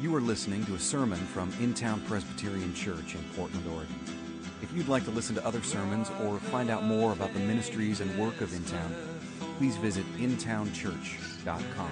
You are listening to a sermon from In Town Presbyterian Church in Portland, Oregon. If you'd like to listen to other sermons or find out more about the ministries and work of In Town, please visit intownchurch.com.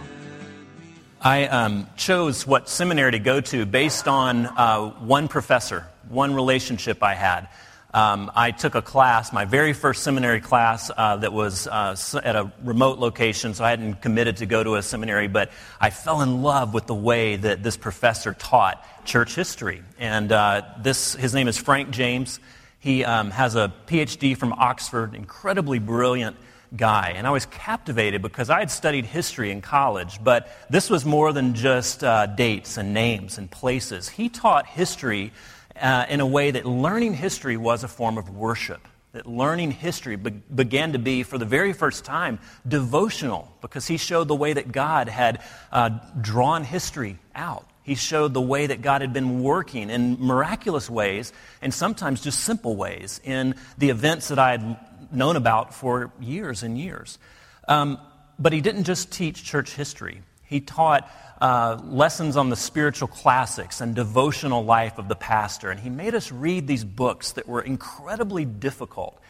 I um, chose what seminary to go to based on uh, one professor, one relationship I had. Um, I took a class, my very first seminary class, uh, that was uh, at a remote location, so I hadn't committed to go to a seminary, but I fell in love with the way that this professor taught church history. And uh, this, his name is Frank James. He um, has a PhD from Oxford, incredibly brilliant guy. And I was captivated because I had studied history in college, but this was more than just uh, dates and names and places. He taught history uh, in a way that learning history was a form of worship. That learning history be- began to be, for the very first time, devotional because he showed the way that God had uh, drawn history out. He showed the way that God had been working in miraculous ways and sometimes just simple ways in the events that I had known about for years and years. Um, but he didn't just teach church history, he taught uh, lessons on the spiritual classics and devotional life of the pastor. And he made us read these books that were incredibly difficult.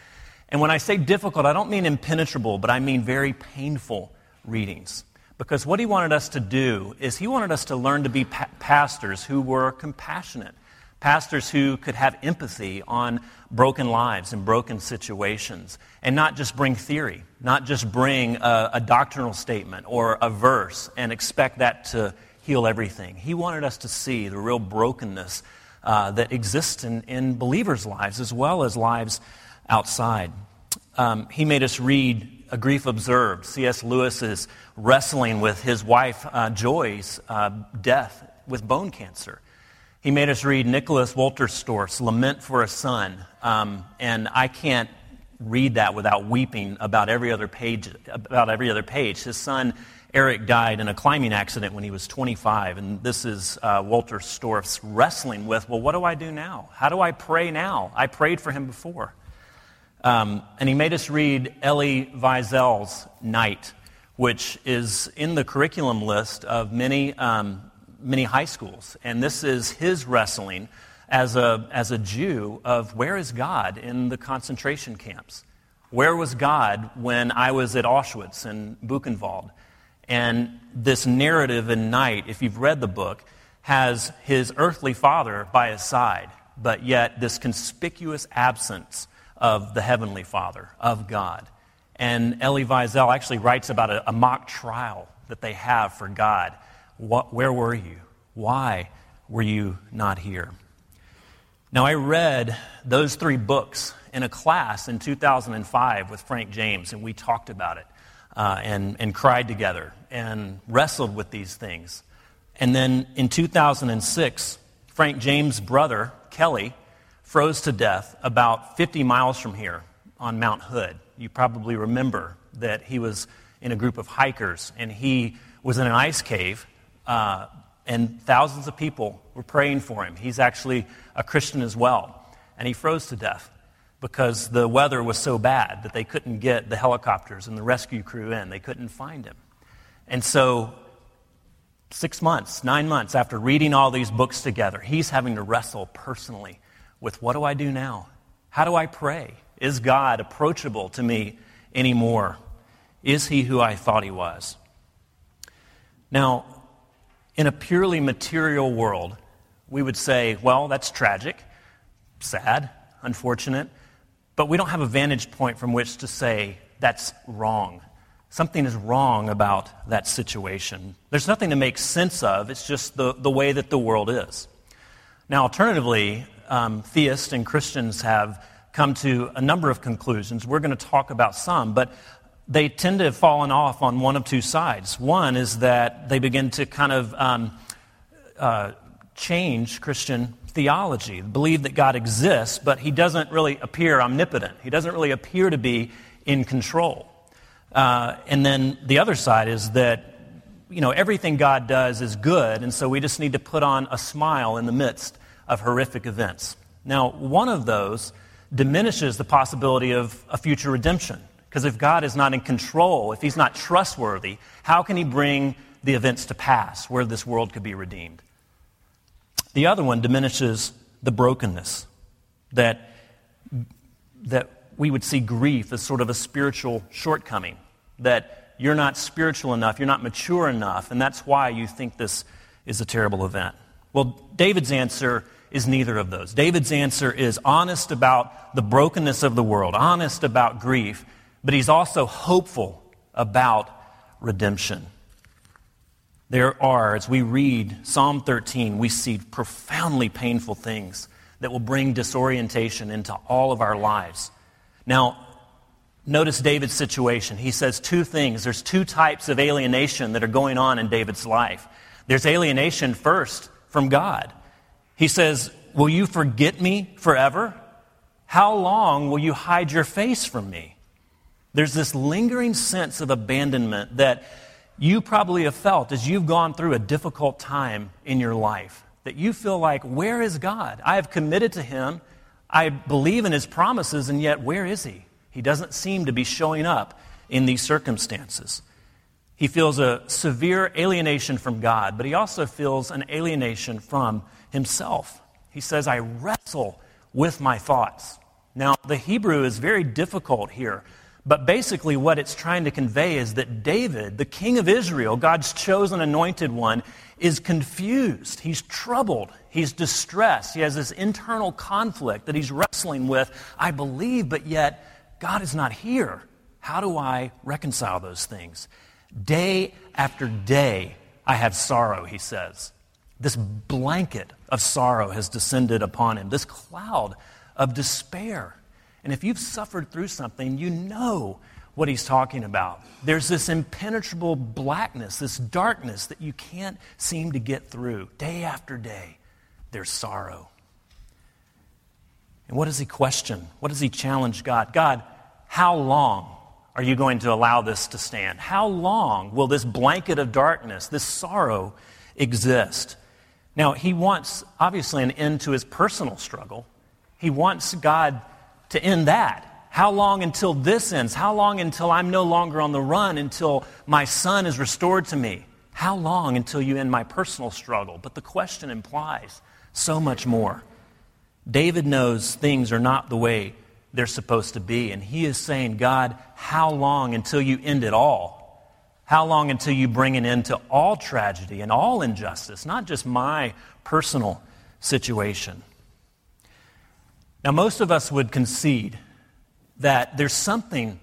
And when I say difficult, I don't mean impenetrable, but I mean very painful readings. Because what he wanted us to do is he wanted us to learn to be pa- pastors who were compassionate, pastors who could have empathy on broken lives and broken situations, and not just bring theory, not just bring a, a, doctrinal statement or a verse and expect that to heal everything. He wanted us to see the real brokenness uh, that exists in, in believers' lives as well as lives outside. Um, he made us read A Grief Observed. C.S. Lewis is wrestling with his wife uh, Joy's uh, death with bone cancer. He made us read Nicholas Wolterstorff's Lament for a Son. Um, and I can't read that without weeping about every other page. About every other page. His son Eric died in a climbing accident when he was 25, and this is uh, Wolterstorff's wrestling with. Well, what do I do now? How do I pray now? I prayed for him before. Um, and he made us read Elie Wiesel's Night, which is in the curriculum list of many um, many high schools. And this is his wrestling as a, as a Jew of where is God in the concentration camps? Where was God when I was at Auschwitz and Buchenwald? And this narrative in Night, if you've read the book, has his earthly father by his side, but yet this conspicuous absence of the heavenly father, of God. And Elie Wiesel actually writes about a, a mock trial that they have for God what, where were you? Why were you not here? Now, I read those three books in a class in 2005 with Frank James, and we talked about it uh, and, and cried together and wrestled with these things. And then in 2006, Frank James' brother, Kelly, froze to death about 50 miles from here on Mount Hood. You probably remember that he was in a group of hikers and he was in an ice cave uh, and thousands of people were praying for him. He's actually a Christian as well. And he froze to death because the weather was so bad that they couldn't get the helicopters and the rescue crew in. They couldn't find him. And so, six months, nine months after reading all these books together, he's having to wrestle personally with what do I do now? How do I pray? Is God approachable to me anymore? Is he who I thought he was? Now, in a purely material world, we would say, well, that's tragic, sad, unfortunate, but we don't have a vantage point from which to say that's wrong. Something is wrong about that situation. There's nothing to make sense of, it's just the, the way that the world is. Now, alternatively, um, theists and Christians have come to a number of conclusions. We're going to talk about some, but they tend to have fallen off on one of two sides. One is that they begin to kind of um, uh, change Christian theology, believe that God exists, but he doesn't really appear omnipotent. He doesn't really appear to be in control. Uh, and then the other side is that you know everything God does is good, and so we just need to put on a smile in the midst of horrific events. Now, one of those diminishes the possibility of a future redemption. Because if God is not in control, if He's not trustworthy, how can He bring the events to pass where this world could be redeemed? The other one diminishes the brokenness that, that we would see grief as sort of a spiritual shortcoming, that you're not spiritual enough, you're not mature enough, and that's why you think this is a terrible event. Well, David's answer is neither of those. David's answer is honest about the brokenness of the world, honest about grief, but he's also hopeful about redemption. There are, as we read Psalm 13, we see profoundly painful things that will bring disorientation into all of our lives. Now, notice David's situation. He says two things. There's two types of alienation that are going on in David's life. There's alienation first from God. He says, Will you forget me forever? How long will you hide your face from me? There's this lingering sense of abandonment that you probably have felt as you've gone through a difficult time in your life. That you feel like, Where is God? I have committed to Him. I believe in His promises, and yet where is He? He doesn't seem to be showing up in these circumstances. He feels a severe alienation from God, but he also feels an alienation from himself. He says, I wrestle with my thoughts. Now, the Hebrew is very difficult here, but basically what it's trying to convey is that David, the king of Israel, God's chosen anointed one, is confused. He's troubled. He's distressed. He has this internal conflict that he's wrestling with. I believe, but yet God is not here. How do I reconcile those things? Day after day, I have sorrow, he says. This blanket of sorrow has descended upon him, this cloud of despair. And if you've suffered through something, you know what he's talking about. There's this impenetrable blackness, this darkness that you can't seem to get through. Day after day, there's sorrow. And what does he question? What does he challenge God? God, how long are you going to allow this to stand? How long will this blanket of darkness, this sorrow, exist? Now, he wants, obviously, an end to his personal struggle. He wants God to end that. How long until this ends? How long until I'm no longer on the run, until my son is restored to me? How long until you end my personal struggle? But the question implies so much more. David knows things are not the way they're supposed to be. And he is saying, God, how long until you end it all? How long until you bring an end to all tragedy and all injustice, not just my personal situation? Now, most of us would concede that there's something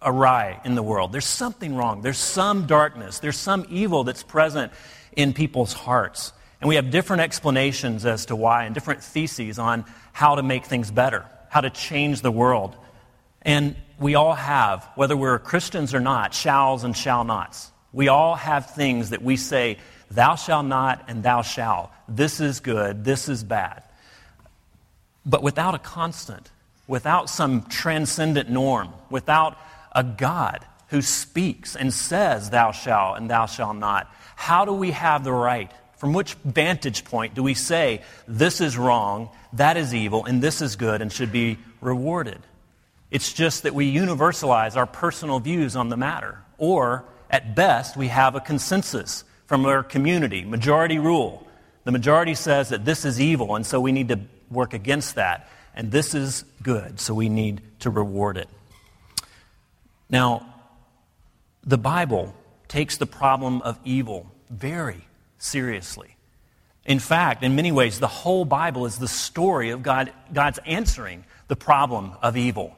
awry in the world. There's something wrong. There's some darkness. There's some evil that's present in people's hearts. And we have different explanations as to why and different theses on how to make things better how to change the world. And we all have, whether we're Christians or not, shalls and shall nots. We all have things that we say, thou shalt not and thou shalt. This is good, this is bad. But without a constant, without some transcendent norm, without a God who speaks and says, thou shalt and thou shalt not, how do we have the right from which vantage point do we say, this is wrong, that is evil, and this is good and should be rewarded? It's just that we universalize our personal views on the matter. Or, at best, we have a consensus from our community, majority rule. The majority says that this is evil, and so we need to work against that. And this is good, so we need to reward it. Now, the Bible takes the problem of evil very seriously. In fact, in many ways, the whole Bible is the story of God, God's answering the problem of evil.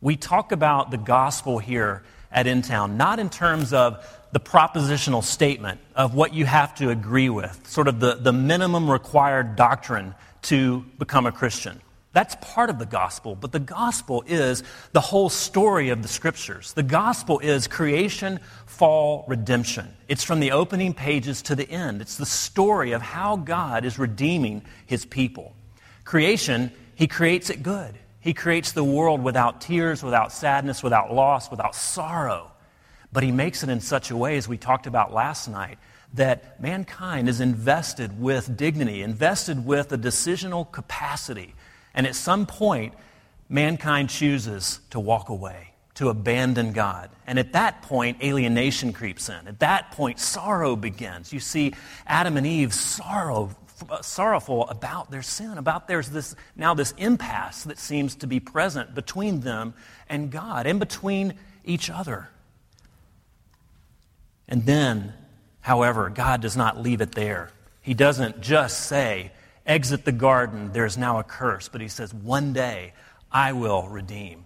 We talk about the gospel here at InTown, not in terms of the propositional statement of what you have to agree with, sort of the, the minimum required doctrine to become a Christian. That's part of the gospel, but the gospel is the whole story of the scriptures. The gospel is creation, fall, redemption. It's from the opening pages to the end. It's the story of how God is redeeming his people. Creation, he creates it good. He creates the world without tears, without sadness, without loss, without sorrow. But he makes it in such a way, as we talked about last night, that mankind is invested with dignity, invested with a decisional capacity and at some point, mankind chooses to walk away, to abandon God. And at that point, alienation creeps in. At that point, sorrow begins. You see Adam and Eve sorrow sorrowful about their sin, about there's this now this impasse that seems to be present between them and God and between each other. And then, however, God does not leave it there. He doesn't just say, exit the garden, there's now a curse, but he says, one day I will redeem.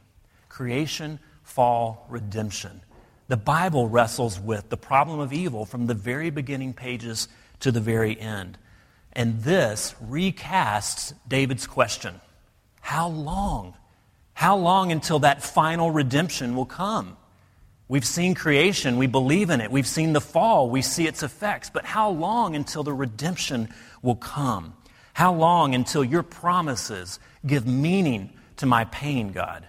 Creation, fall, redemption. The Bible wrestles with the problem of evil from the very beginning pages to the very end. And this recasts David's question How long? How long until that final redemption will come? We've seen creation, we believe in it. We've seen the fall, we see its effects. But how long until the redemption will come? How long until your promises give meaning to my pain, God?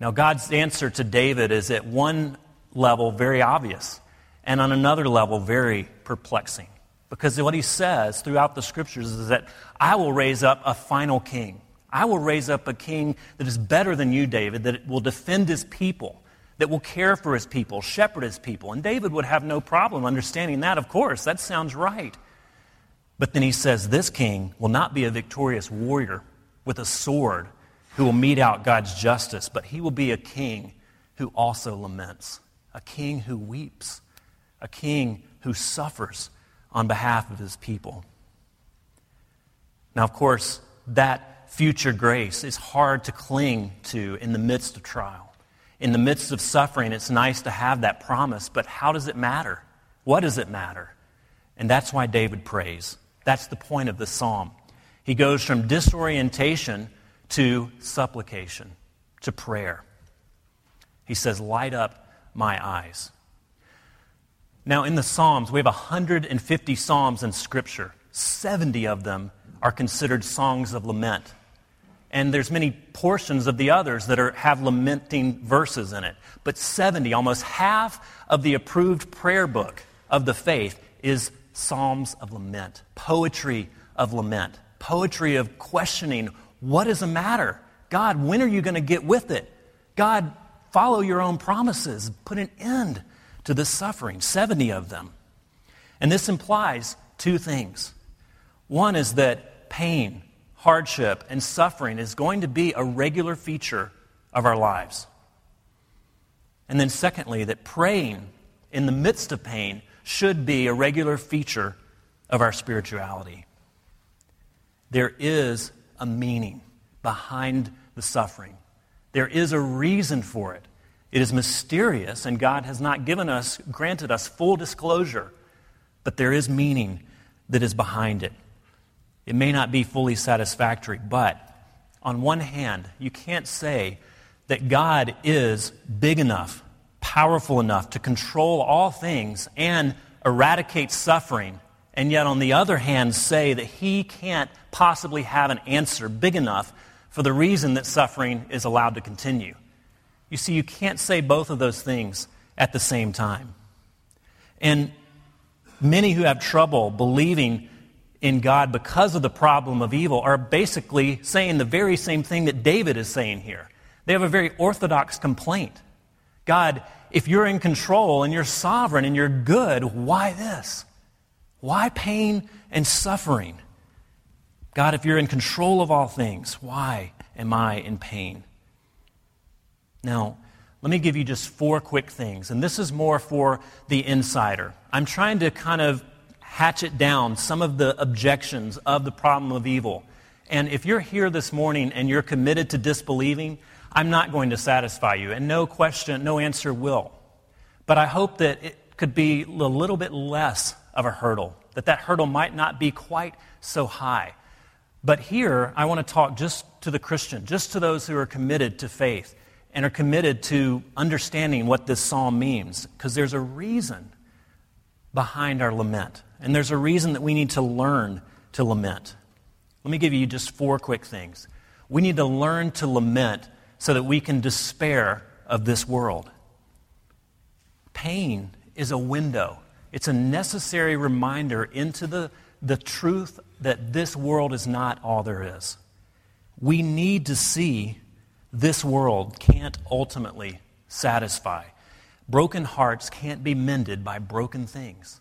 Now, God's answer to David is at one level very obvious, and on another level very perplexing. Because what he says throughout the scriptures is that I will raise up a final king. I will raise up a king that is better than you, David, that will defend his people, that will care for his people, shepherd his people. And David would have no problem understanding that, of course. That sounds right. But then he says, This king will not be a victorious warrior with a sword who will mete out God's justice, but he will be a king who also laments, a king who weeps, a king who suffers on behalf of his people. Now, of course, that future grace is hard to cling to in the midst of trial. In the midst of suffering, it's nice to have that promise, but how does it matter? What does it matter? And that's why David prays. That's the point of the psalm. He goes from disorientation to supplication, to prayer. He says, Light up my eyes. Now, in the Psalms, we have 150 Psalms in Scripture. 70 of them are considered songs of lament. And there's many portions of the others that are, have lamenting verses in it. But 70, almost half of the approved prayer book of the faith, is Psalms of lament, poetry of lament, poetry of questioning what is the matter? God, when are you going to get with it? God, follow your own promises. Put an end to this suffering, 70 of them. And this implies two things. One is that pain, hardship, and suffering is going to be a regular feature of our lives. And then, secondly, that praying in the midst of pain should be a regular feature of our spirituality. There is a meaning behind the suffering. There is a reason for it. It is mysterious, and God has not given us, granted us full disclosure, but there is meaning that is behind it. It may not be fully satisfactory, but on one hand, you can't say that God is big enough, powerful enough to control all things and eradicate suffering and yet on the other hand say that he can't possibly have an answer big enough for the reason that suffering is allowed to continue. You see, you can't say both of those things at the same time. And many who have trouble believing in God because of the problem of evil are basically saying the very same thing that David is saying here. They have a very orthodox complaint. God, if you're in control and you're sovereign and you're good, why this? Why pain and suffering? God, if you're in control of all things, why am I in pain? Now, let me give you just four quick things, and this is more for the insider. I'm trying to kind of hatchet down some of the objections of the problem of evil. And if you're here this morning and you're committed to disbelieving, I'm not going to satisfy you, and no question, no answer will. But I hope that it could be a little bit less of a hurdle, that that hurdle might not be quite so high. But here, I want to talk just to the Christian, just to those who are committed to faith and are committed to understanding what this psalm means, because there's a reason behind our lament, and there's a reason that we need to learn to lament. Let me give you just four quick things. We need to learn to lament so that we can despair of this world. Pain is a window it's a necessary reminder into the, the truth that this world is not all there is. We need to see this world can't ultimately satisfy. Broken hearts can't be mended by broken things.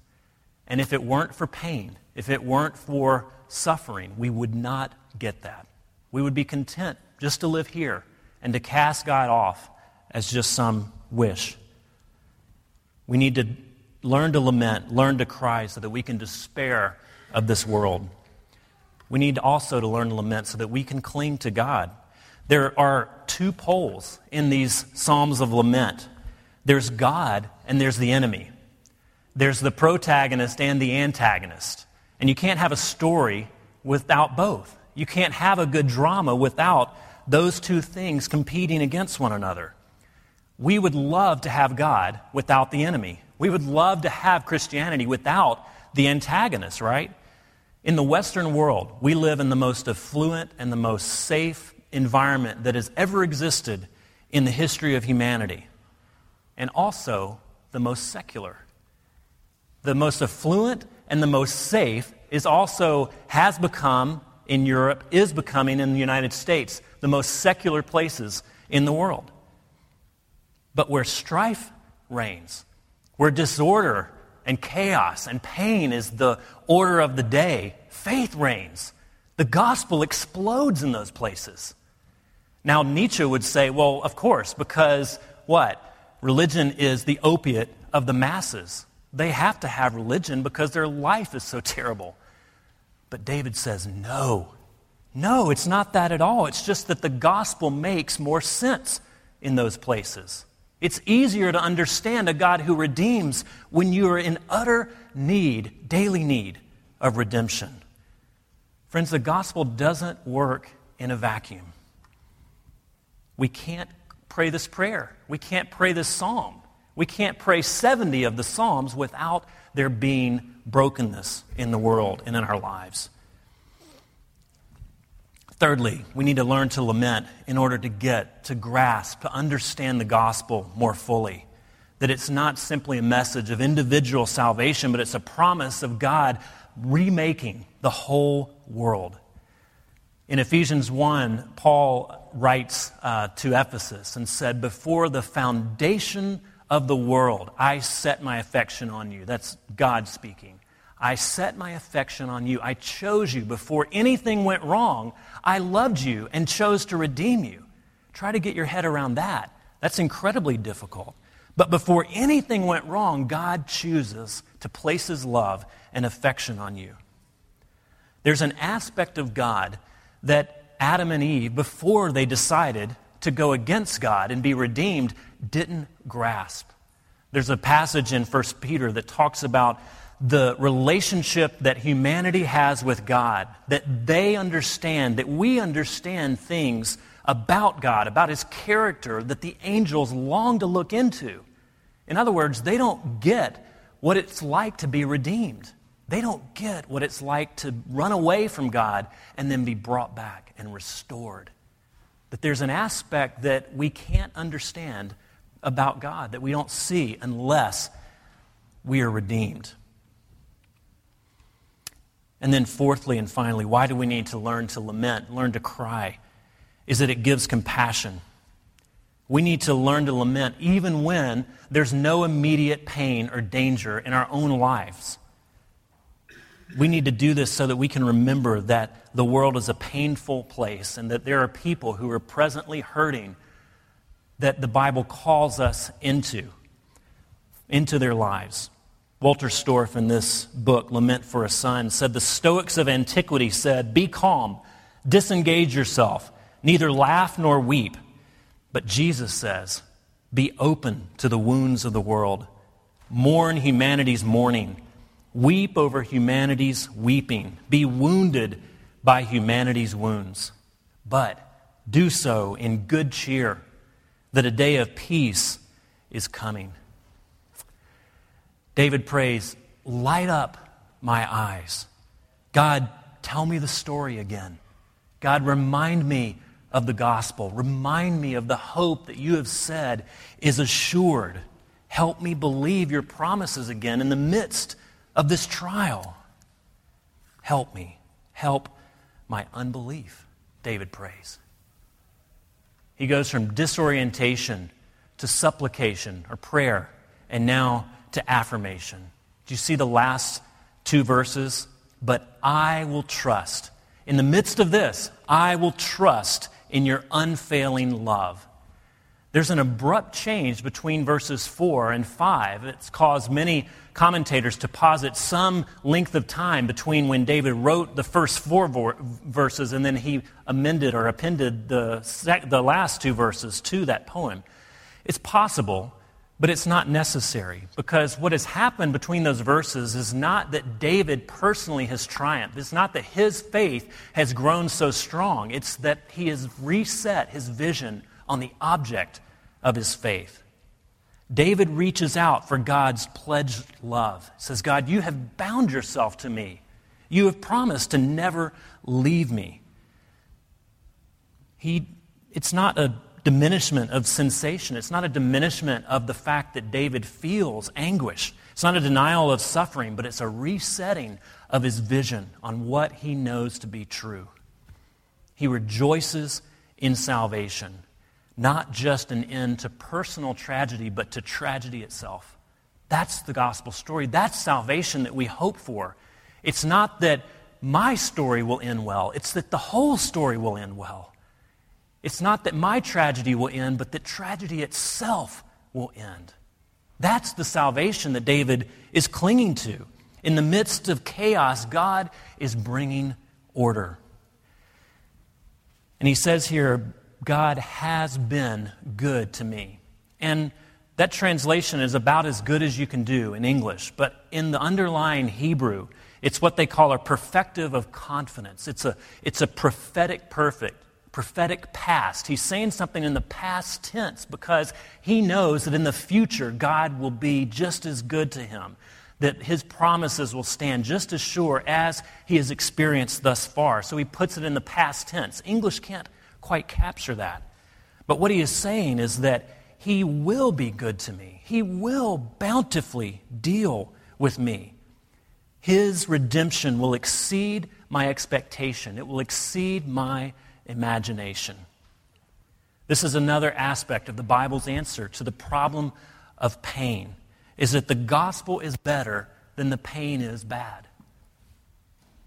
And if it weren't for pain, if it weren't for suffering, we would not get that. We would be content just to live here and to cast God off as just some wish. We need to learn to lament, learn to cry so that we can despair of this world. We need also to learn to lament so that we can cling to God. There are two poles in these Psalms of lament there's God and there's the enemy. There's the protagonist and the antagonist. And you can't have a story without both. You can't have a good drama without those two things competing against one another. We would love to have God without the enemy. We would love to have Christianity without the antagonist, right? In the Western world, we live in the most affluent and the most safe environment that has ever existed in the history of humanity, and also the most secular. The most affluent and the most safe is also has become in Europe, is becoming in the United States, the most secular places in the world. But where strife reigns, where disorder and chaos and pain is the order of the day, faith reigns. The gospel explodes in those places. Now, Nietzsche would say, well, of course, because what? Religion is the opiate of the masses. They have to have religion because their life is so terrible. But David says, no. No, it's not that at all. It's just that the gospel makes more sense in those places. It's easier to understand a God who redeems when you are in utter need, daily need of redemption. Friends, the gospel doesn't work in a vacuum. We can't pray this prayer. We can't pray this psalm. We can't pray 70 of the psalms without there being brokenness in the world and in our lives. Thirdly, we need to learn to lament in order to get, to grasp, to understand the gospel more fully. That it's not simply a message of individual salvation, but it's a promise of God remaking the whole world. In Ephesians 1, Paul writes uh, to Ephesus and said, Before the foundation of the world, I set my affection on you. That's God speaking. I set my affection on you. I chose you before anything went wrong. I loved you and chose to redeem you. Try to get your head around that. That's incredibly difficult. But before anything went wrong, God chooses to place his love and affection on you. There's an aspect of God that Adam and Eve, before they decided to go against God and be redeemed, didn't grasp. There's a passage in 1 Peter that talks about the relationship that humanity has with God, that they understand, that we understand things about God, about His character that the angels long to look into. In other words, they don't get what it's like to be redeemed. They don't get what it's like to run away from God and then be brought back and restored. That there's an aspect that we can't understand about God that we don't see unless we are redeemed. And then, fourthly and finally, why do we need to learn to lament, learn to cry? Is that it gives compassion. We need to learn to lament even when there's no immediate pain or danger in our own lives. We need to do this so that we can remember that the world is a painful place and that there are people who are presently hurting that the Bible calls us into, into their lives. Wolterstorff, in this book, Lament for a Son, said the Stoics of antiquity said, Be calm, disengage yourself, neither laugh nor weep. But Jesus says, Be open to the wounds of the world, mourn humanity's mourning, weep over humanity's weeping, be wounded by humanity's wounds. But do so in good cheer, that a day of peace is coming. David prays, Light up my eyes. God, tell me the story again. God, remind me of the gospel. Remind me of the hope that you have said is assured. Help me believe your promises again in the midst of this trial. Help me. Help my unbelief, David prays. He goes from disorientation to supplication or prayer, and now to affirmation. Do you see the last two verses, but I will trust. In the midst of this, I will trust in your unfailing love. There's an abrupt change between verses 4 and 5. It's caused many commentators to posit some length of time between when David wrote the first four verses and then he amended or appended the, sec- the last two verses to that poem. It's possible, but it's not necessary because what has happened between those verses is not that David personally has triumphed. It's not that his faith has grown so strong. It's that he has reset his vision on the object of his faith. David reaches out for God's pledged love. Says, God, you have bound yourself to me. You have promised to never leave me. He, it's not a diminishment of sensation. It's not a diminishment of the fact that David feels anguish. It's not a denial of suffering, but it's a resetting of his vision on what he knows to be true. He rejoices in salvation not just an end to personal tragedy, but to tragedy itself. That's the gospel story. That's salvation that we hope for. It's not that my story will end well, it's that the whole story will end well. It's not that my tragedy will end, but that tragedy itself will end. That's the salvation that David is clinging to. In the midst of chaos, God is bringing order. And he says here, God has been good to me. And that translation is about as good as you can do in English, but in the underlying Hebrew, it's what they call a perfective of confidence. It's a, it's a prophetic perfect, prophetic past. He's saying something in the past tense because he knows that in the future God will be just as good to him, that his promises will stand just as sure as he has experienced thus far. So he puts it in the past tense. English can't quite capture that. But what he is saying is that he will be good to me, he will bountifully deal with me. His redemption will exceed my expectation, it will exceed my imagination. This is another aspect of the Bible's answer to the problem of pain is that the gospel is better than the pain is bad.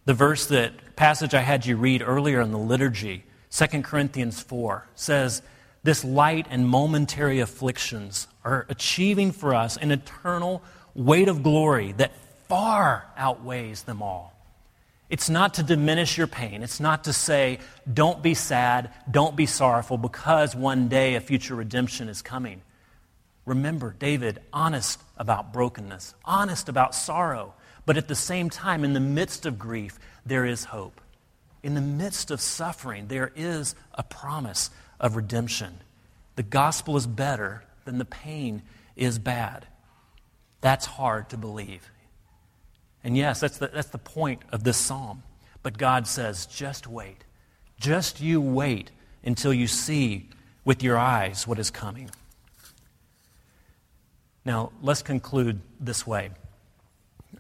The verse that passage I had you read earlier in the liturgy 2 Corinthians 4 says, This light and momentary afflictions are achieving for us an eternal weight of glory that far outweighs them all. It's not to diminish your pain. It's not to say, don't be sad, don't be sorrowful, because one day a future redemption is coming. Remember, David, honest about brokenness, honest about sorrow, but at the same time, in the midst of grief, there is hope in the midst of suffering, there is a promise of redemption. The gospel is better than the pain is bad. That's hard to believe. And yes, that's the, that's the point of this psalm. But God says, just wait. Just you wait until you see with your eyes what is coming. Now, let's conclude this way.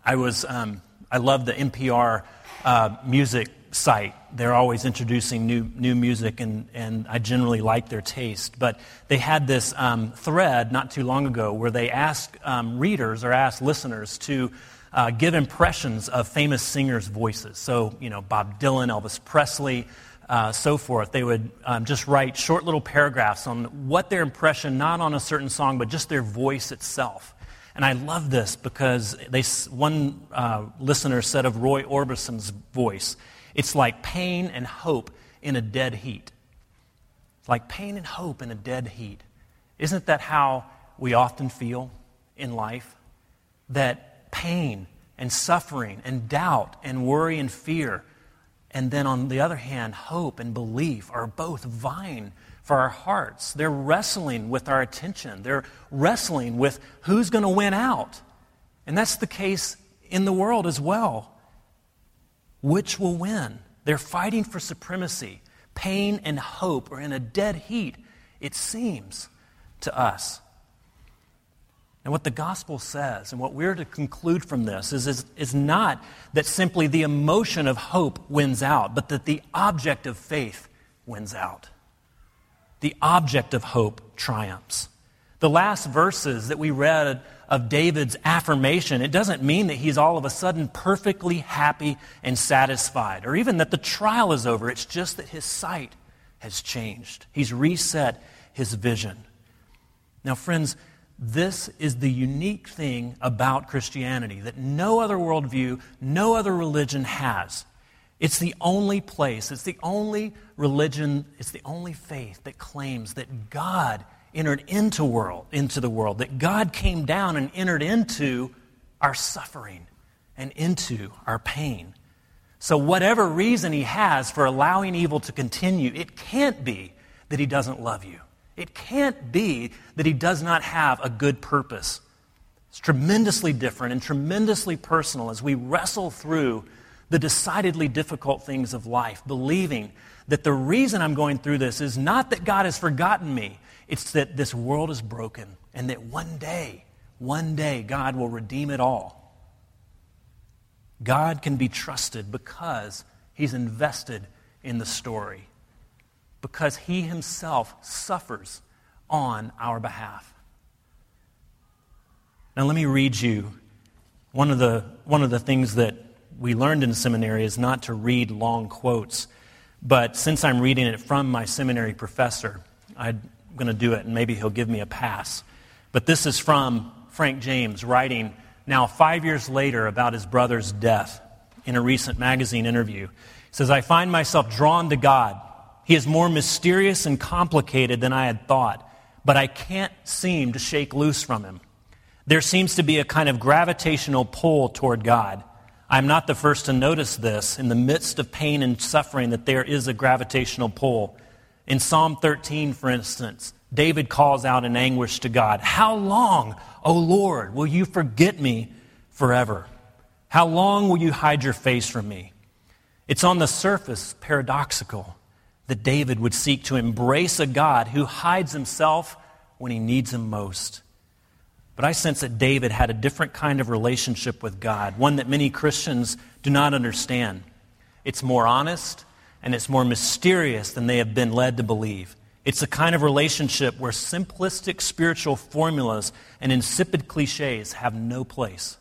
I was, um, I love the NPR uh, music site. They're always introducing new, new music, and, and I generally like their taste. But they had this um, thread not too long ago where they asked um, readers or asked listeners to uh, give impressions of famous singers' voices. So, you know, Bob Dylan, Elvis Presley, uh, so forth. They would um, just write short little paragraphs on what their impression, not on a certain song, but just their voice itself. And I love this because they, one uh, listener said of Roy Orbison's voice, it's like pain and hope in a dead heat. It's like pain and hope in a dead heat. Isn't that how we often feel in life? That pain and suffering and doubt and worry and fear, and then on the other hand, hope and belief are both vying for our hearts. They're wrestling with our attention, they're wrestling with who's going to win out. And that's the case in the world as well. Which will win? They're fighting for supremacy. Pain and hope are in a dead heat, it seems to us. And what the gospel says, and what we're to conclude from this, is, is, is not that simply the emotion of hope wins out, but that the object of faith wins out. The object of hope triumphs. The last verses that we read of David's affirmation, it doesn't mean that he's all of a sudden perfectly happy and satisfied, or even that the trial is over. It's just that his sight has changed. He's reset his vision. Now, friends, this is the unique thing about Christianity that no other worldview, no other religion has. It's the only place, it's the only religion, it's the only faith that claims that God entered into world into the world, that God came down and entered into our suffering and into our pain. So whatever reason he has for allowing evil to continue, it can't be that he doesn't love you. It can't be that he does not have a good purpose. It's tremendously different and tremendously personal as we wrestle through the decidedly difficult things of life, believing that the reason I'm going through this is not that God has forgotten me, it's that this world is broken and that one day, one day, God will redeem it all. God can be trusted because he's invested in the story because he himself suffers on our behalf. Now, let me read you one of the, one of the things that we learned in seminary is not to read long quotes. But since I'm reading it from my seminary professor, I'm going to do it, and maybe he'll give me a pass. But this is from Frank James writing now five years later about his brother's death in a recent magazine interview. He says, I find myself drawn to God he is more mysterious and complicated than I had thought, but I can't seem to shake loose from him. There seems to be a kind of gravitational pull toward God. I'm not the first to notice this in the midst of pain and suffering that there is a gravitational pull. In Psalm 13, for instance, David calls out in anguish to God, How long, O Lord, will you forget me forever? How long will you hide your face from me? It's on the surface paradoxical that David would seek to embrace a God who hides himself when he needs him most. But I sense that David had a different kind of relationship with God, one that many Christians do not understand. It's more honest and it's more mysterious than they have been led to believe. It's a kind of relationship where simplistic spiritual formulas and insipid cliches have no place.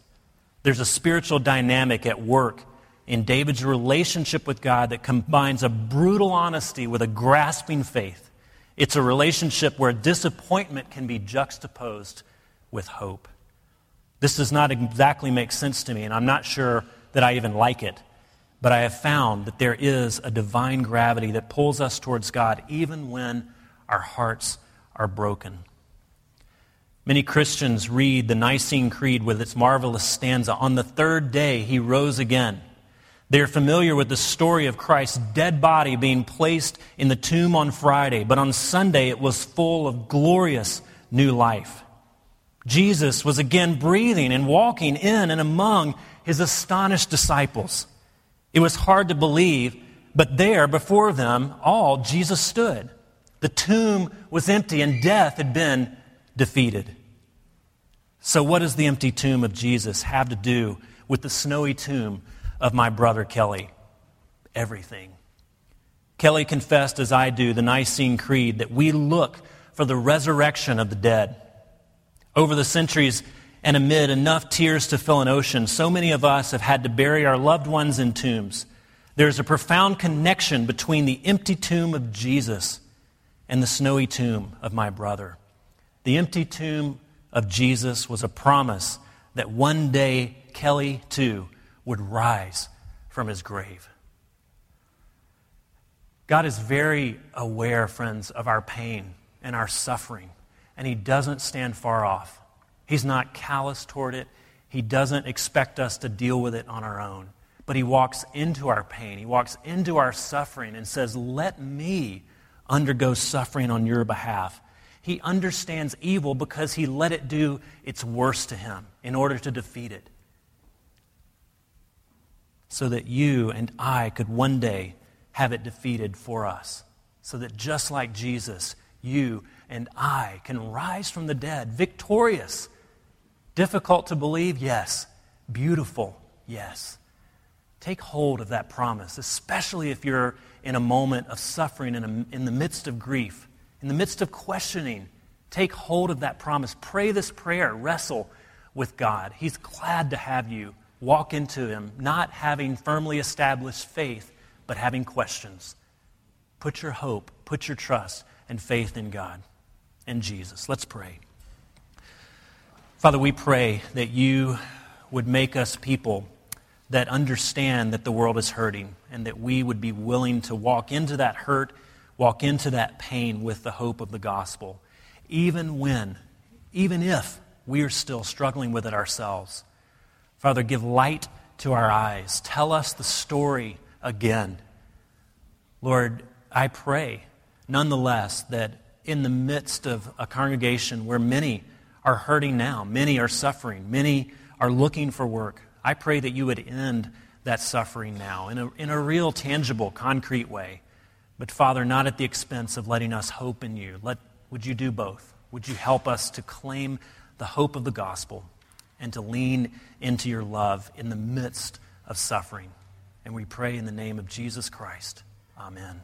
There's a spiritual dynamic at work in David's relationship with God that combines a brutal honesty with a grasping faith. It's a relationship where disappointment can be juxtaposed with hope. This does not exactly make sense to me, and I'm not sure that I even like it. But I have found that there is a divine gravity that pulls us towards God even when our hearts are broken. Many Christians read the Nicene Creed with its marvelous stanza On the third day, he rose again. They're familiar with the story of Christ's dead body being placed in the tomb on Friday, but on Sunday it was full of glorious new life. Jesus was again breathing and walking in and among his astonished disciples. It was hard to believe, but there before them all Jesus stood. The tomb was empty and death had been defeated. So, what does the empty tomb of Jesus have to do with the snowy tomb of my brother Kelly? Everything. Kelly confessed, as I do, the Nicene Creed, that we look for the resurrection of the dead. Over the centuries and amid enough tears to fill an ocean, so many of us have had to bury our loved ones in tombs. There's a profound connection between the empty tomb of Jesus and the snowy tomb of my brother. The empty tomb of Jesus was a promise that one day Kelly, too, would rise from his grave. God is very aware, friends, of our pain and our suffering, and He doesn't stand far off. He's not callous toward it. He doesn't expect us to deal with it on our own. But He walks into our pain, He walks into our suffering and says, Let me undergo suffering on your behalf. He understands evil because He let it do its worst to Him in order to defeat it so that you and I could one day have it defeated for us. So that just like Jesus, you and I can rise from the dead victorious. Difficult to believe? Yes. Beautiful? Yes. Take hold of that promise, especially if you're in a moment of suffering, in, a, in the midst of grief, in the midst of questioning Take hold of that promise. Pray this prayer. Wrestle with God. He's glad to have you walk into Him, not having firmly established faith, but having questions. Put your hope, put your trust and faith in God and Jesus. Let's pray. Father, we pray that you would make us people that understand that the world is hurting and that we would be willing to walk into that hurt, walk into that pain with the hope of the gospel, even when, even if we are still struggling with it ourselves. Father, give light to our eyes. Tell us the story again. Lord, I pray nonetheless that in the midst of a congregation where many are hurting now, many are suffering, many are looking for work, I pray that you would end that suffering now in a, in a real, tangible, concrete way. But Father, not at the expense of letting us hope in you. Let, would you do both? Would you help us to claim the hope of the gospel and to lean into your love in the midst of suffering? And we pray in the name of Jesus Christ. Amen.